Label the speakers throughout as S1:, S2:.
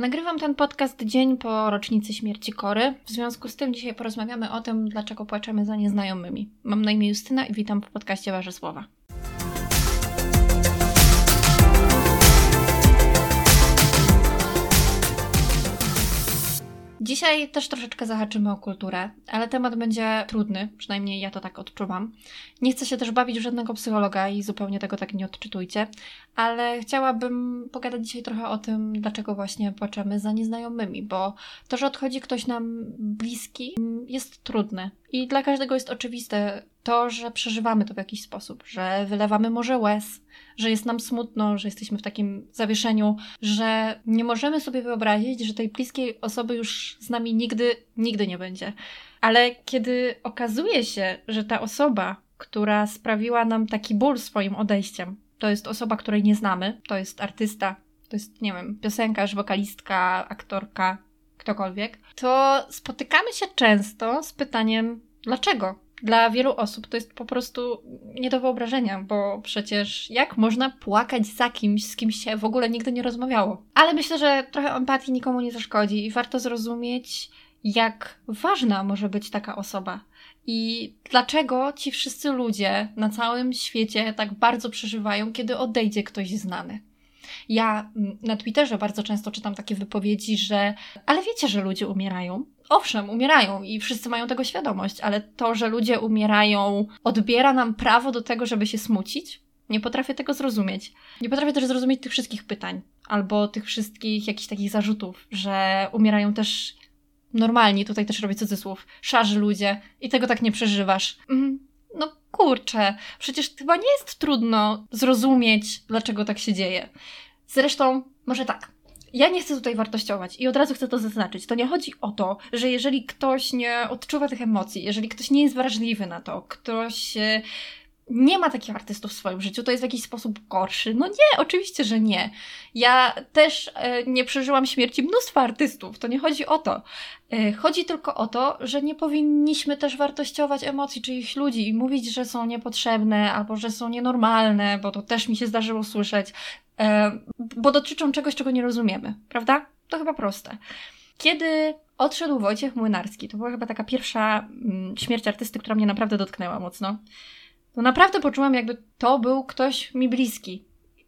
S1: Nagrywam ten podcast dzień po rocznicy śmierci Kory. W związku z tym dzisiaj porozmawiamy o tym, dlaczego płaczemy za nieznajomymi. Mam na imię Justyna i witam w podcaście Wasze Dzisiaj też troszeczkę zahaczymy o kulturę, ale temat będzie trudny, przynajmniej ja to tak odczuwam. Nie chcę się też bawić w żadnego psychologa i zupełnie tego tak nie odczytujcie, ale chciałabym pogadać dzisiaj trochę o tym, dlaczego właśnie płaczemy za nieznajomymi, bo to, że odchodzi ktoś nam bliski, jest trudne. I dla każdego jest oczywiste to, że przeżywamy to w jakiś sposób, że wylewamy może łez, że jest nam smutno, że jesteśmy w takim zawieszeniu, że nie możemy sobie wyobrazić, że tej bliskiej osoby już z nami nigdy, nigdy nie będzie. Ale kiedy okazuje się, że ta osoba, która sprawiła nam taki ból swoim odejściem, to jest osoba, której nie znamy, to jest artysta, to jest, nie wiem, piosenkarz, wokalistka, aktorka, ktokolwiek, to spotykamy się często z pytaniem, dlaczego? Dla wielu osób to jest po prostu nie do wyobrażenia, bo przecież jak można płakać za kimś, z kim się w ogóle nigdy nie rozmawiało? Ale myślę, że trochę empatii nikomu nie zaszkodzi i warto zrozumieć, jak ważna może być taka osoba. I dlaczego ci wszyscy ludzie na całym świecie tak bardzo przeżywają, kiedy odejdzie ktoś znany. Ja mm, na Twitterze bardzo często czytam takie wypowiedzi, że ale wiecie, że ludzie umierają. Owszem, umierają i wszyscy mają tego świadomość, ale to, że ludzie umierają, odbiera nam prawo do tego, żeby się smucić. Nie potrafię tego zrozumieć. Nie potrafię też zrozumieć tych wszystkich pytań albo tych wszystkich jakichś takich zarzutów, że umierają też normalni, tutaj też robię cudzysłów, szarzy ludzie i tego tak nie przeżywasz. Mm, no kurczę, przecież chyba nie jest trudno zrozumieć, dlaczego tak się dzieje. Zresztą, może tak. Ja nie chcę tutaj wartościować i od razu chcę to zaznaczyć. To nie chodzi o to, że jeżeli ktoś nie odczuwa tych emocji, jeżeli ktoś nie jest wrażliwy na to, ktoś e, nie ma takich artystów w swoim życiu, to jest w jakiś sposób gorszy. No nie, oczywiście, że nie. Ja też e, nie przeżyłam śmierci mnóstwa artystów, to nie chodzi o to. E, chodzi tylko o to, że nie powinniśmy też wartościować emocji czyichś ludzi i mówić, że są niepotrzebne albo że są nienormalne, bo to też mi się zdarzyło słyszeć, e, bo dotyczą czegoś, czego nie rozumiemy, prawda? To chyba proste. Kiedy odszedł Wojciech Młynarski, to była chyba taka pierwsza mm, śmierć artysty, która mnie naprawdę dotknęła mocno to naprawdę poczułam, jakby to był ktoś mi bliski.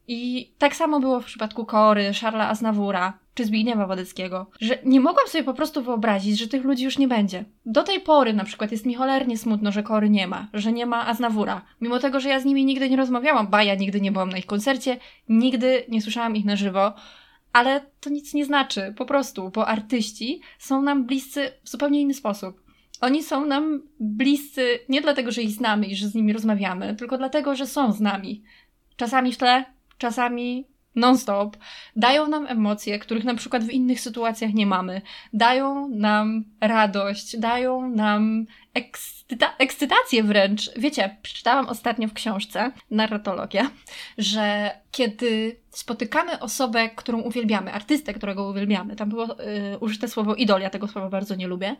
S1: I tak samo było w przypadku Kory, Szarla Aznawura czy Zbigniewa Wodeckiego, że nie mogłam sobie po prostu wyobrazić, że tych ludzi już nie będzie. Do tej pory na przykład jest mi cholernie smutno, że Kory nie ma, że nie ma Aznawura. Mimo tego, że ja z nimi nigdy nie rozmawiałam, ba, ja nigdy nie byłam na ich koncercie, nigdy nie słyszałam ich na żywo, ale to nic nie znaczy, po prostu, bo artyści są nam bliscy w zupełnie inny sposób. Oni są nam bliscy nie dlatego, że ich znamy i że z nimi rozmawiamy, tylko dlatego, że są z nami. Czasami w tle, czasami non-stop. Dają nam emocje, których na przykład w innych sytuacjach nie mamy. Dają nam radość, dają nam ekscyta- ekscytację wręcz. Wiecie, przeczytałam ostatnio w książce Narratologia, że kiedy spotykamy osobę, którą uwielbiamy, artystę, którego uwielbiamy, tam było y, użyte słowo idol, ja tego słowa bardzo nie lubię,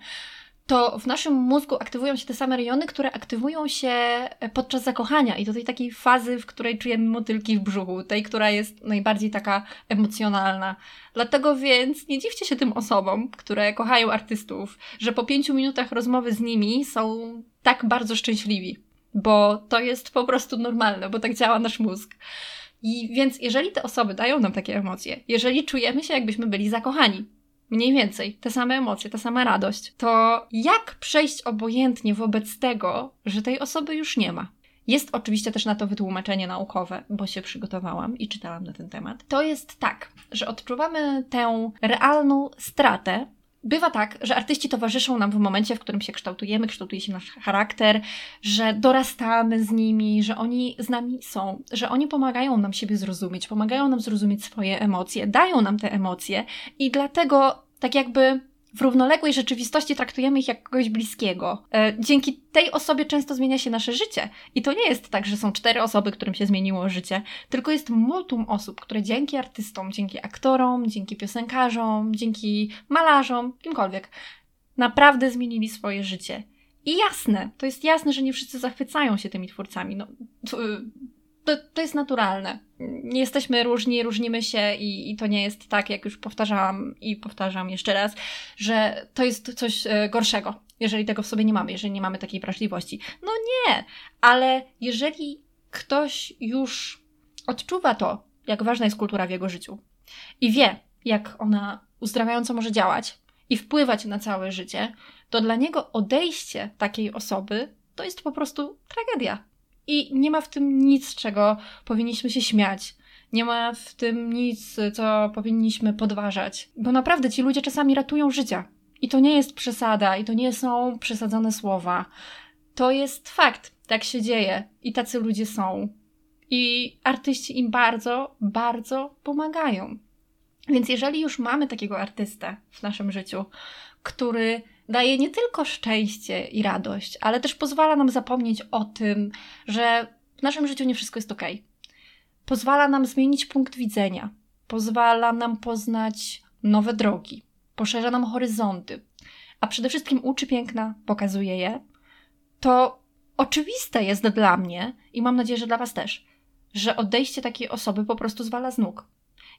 S1: to w naszym mózgu aktywują się te same rejony, które aktywują się e, podczas zakochania i do tej takiej fazy, w której czujemy motylki w brzuchu, tej, która jest najbardziej taka emocjonalna. Dlatego więc nie dziwcie się tym osobom, które kochają artystów, że po pięciu minutach rozmowy z nimi są tak bardzo szczęśliwi, bo to jest po prostu normalne, bo tak działa nasz mózg. I więc jeżeli te osoby dają nam takie emocje, jeżeli czujemy się jakbyśmy byli zakochani, mniej więcej te same emocje, ta sama radość, to jak przejść obojętnie wobec tego, że tej osoby już nie ma? Jest oczywiście też na to wytłumaczenie naukowe, bo się przygotowałam i czytałam na ten temat. To jest tak, że odczuwamy tę realną stratę. Bywa tak, że artyści towarzyszą nam w momencie, w którym się kształtujemy, kształtuje się nasz charakter, że dorastamy z nimi, że oni z nami są, że oni pomagają nam siebie zrozumieć, pomagają nam zrozumieć swoje emocje, dają nam te emocje i dlatego tak jakby w równoległej rzeczywistości traktujemy ich jak kogoś bliskiego. E, dzięki tej osobie często zmienia się nasze życie. I to nie jest tak, że są cztery osoby, którym się zmieniło życie, tylko jest multum osób, które dzięki artystom, dzięki aktorom, dzięki piosenkarzom, dzięki malarzom, kimkolwiek, naprawdę zmienili swoje życie. I jasne, to jest jasne, że nie wszyscy zachwycają się tymi twórcami. No, to, to jest naturalne. Nie jesteśmy różni, różnimy się i, i to nie jest tak, jak już powtarzałam i powtarzam jeszcze raz, że to jest coś e, gorszego, jeżeli tego w sobie nie mamy, jeżeli nie mamy takiej wrażliwości. No nie, ale jeżeli ktoś już odczuwa to, jak ważna jest kultura w jego życiu i wie, jak ona uzdrawiająco może działać i wpływać na całe życie, to dla niego odejście takiej osoby to jest po prostu tragedia. I nie ma w tym nic, czego powinniśmy się śmiać. Nie ma w tym nic, co powinniśmy podważać. Bo naprawdę ci ludzie czasami ratują życia. I to nie jest przesada, i to nie są przesadzone słowa. To jest fakt. Tak się dzieje. I tacy ludzie są. I artyści im bardzo, bardzo pomagają. Więc jeżeli już mamy takiego artystę w naszym życiu, który daje nie tylko szczęście i radość, ale też pozwala nam zapomnieć o tym, że w naszym życiu nie wszystko jest ok. Pozwala nam zmienić punkt widzenia, pozwala nam poznać nowe drogi, poszerza nam horyzonty, a przede wszystkim uczy piękna, pokazuje je. To oczywiste jest dla mnie i mam nadzieję, że dla Was też, że odejście takiej osoby po prostu zwala z nóg.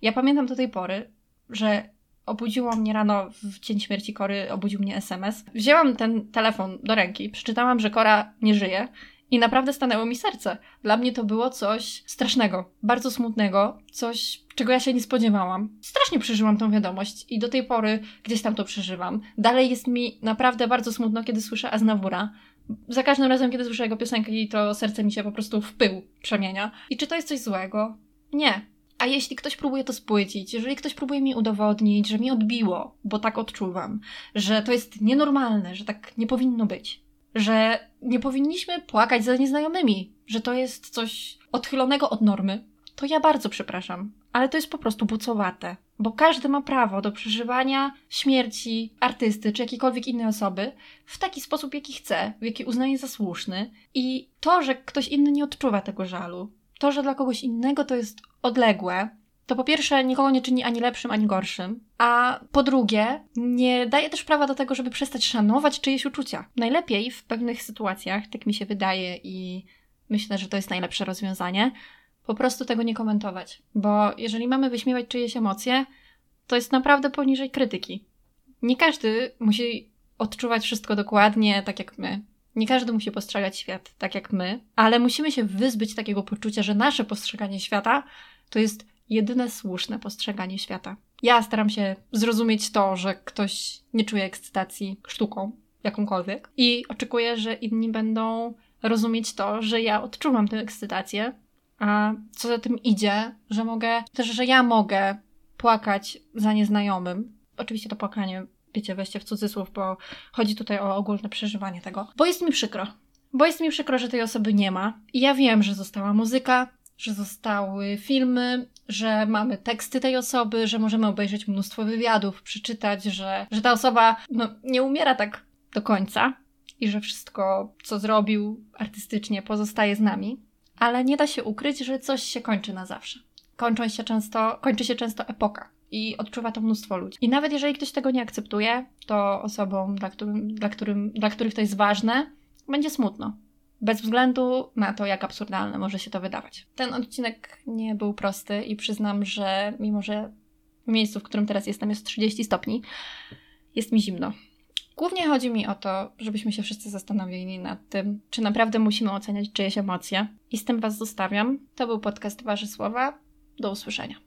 S1: Ja pamiętam do tej pory, że obudziło mnie rano w dzień śmierci Kory, obudził mnie SMS. Wzięłam ten telefon do ręki, przeczytałam, że Kora nie żyje i naprawdę stanęło mi serce. Dla mnie to było coś strasznego, bardzo smutnego, coś, czego ja się nie spodziewałam. Strasznie przeżyłam tą wiadomość i do tej pory gdzieś tam to przeżywam. Dalej jest mi naprawdę bardzo smutno, kiedy słyszę Aznawura. Za każdym razem, kiedy słyszę jego piosenkę, to serce mi się po prostu w pył przemienia. I czy to jest coś złego? Nie. A jeśli ktoś próbuje to spłycić, jeżeli ktoś próbuje mi udowodnić, że mi odbiło, bo tak odczuwam, że to jest nienormalne, że tak nie powinno być, że nie powinniśmy płakać za nieznajomymi, że to jest coś odchylonego od normy, to ja bardzo przepraszam, ale to jest po prostu bucowate. Bo każdy ma prawo do przeżywania śmierci artysty czy jakiejkolwiek innej osoby w taki sposób, jaki chce, w jaki uznaje za słuszny. I to, że ktoś inny nie odczuwa tego żalu, to, że dla kogoś innego to jest odległe, to po pierwsze nikogo nie czyni ani lepszym, ani gorszym, a po drugie nie daje też prawa do tego, żeby przestać szanować czyjeś uczucia. Najlepiej w pewnych sytuacjach, tak mi się wydaje i myślę, że to jest najlepsze rozwiązanie, po prostu tego nie komentować. Bo jeżeli mamy wyśmiewać czyjeś emocje, to jest naprawdę poniżej krytyki. Nie każdy musi odczuwać wszystko dokładnie tak jak my. Nie każdy musi postrzegać świat tak jak my, ale musimy się wyzbyć takiego poczucia, że nasze postrzeganie świata to jest jedyne słuszne postrzeganie świata. Ja staram się zrozumieć to, że ktoś nie czuje ekscytacji sztuką, jakąkolwiek, i oczekuję, że inni będą rozumieć to, że ja odczuwam tę ekscytację, a co za tym idzie, że mogę, też, że ja mogę płakać za nieznajomym. Oczywiście to płakanie, wiecie, weźcie w cudzysłów, bo chodzi tutaj o ogólne przeżywanie tego. Bo jest mi przykro. Bo jest mi przykro, że tej osoby nie ma. I ja wiem, że została muzyka, że zostały filmy, że mamy teksty tej osoby, że możemy obejrzeć mnóstwo wywiadów, przeczytać, że, że ta osoba no, nie umiera tak do końca i że wszystko, co zrobił artystycznie, pozostaje z nami. Ale nie da się ukryć, że coś się kończy na zawsze. Kończą się często, kończy się często epoka i odczuwa to mnóstwo ludzi. I nawet jeżeli ktoś tego nie akceptuje, to osobom, dla, którym, dla, którym, dla których to jest ważne, będzie smutno bez względu na to, jak absurdalne może się to wydawać. Ten odcinek nie był prosty i przyznam, że mimo, że w miejscu, w którym teraz jestem, jest 30 stopni, jest mi zimno. Głównie chodzi mi o to, żebyśmy się wszyscy zastanowili nad tym, czy naprawdę musimy oceniać czyjeś emocje. I z tym Was zostawiam. To był podcast Wasze Słowa. Do usłyszenia.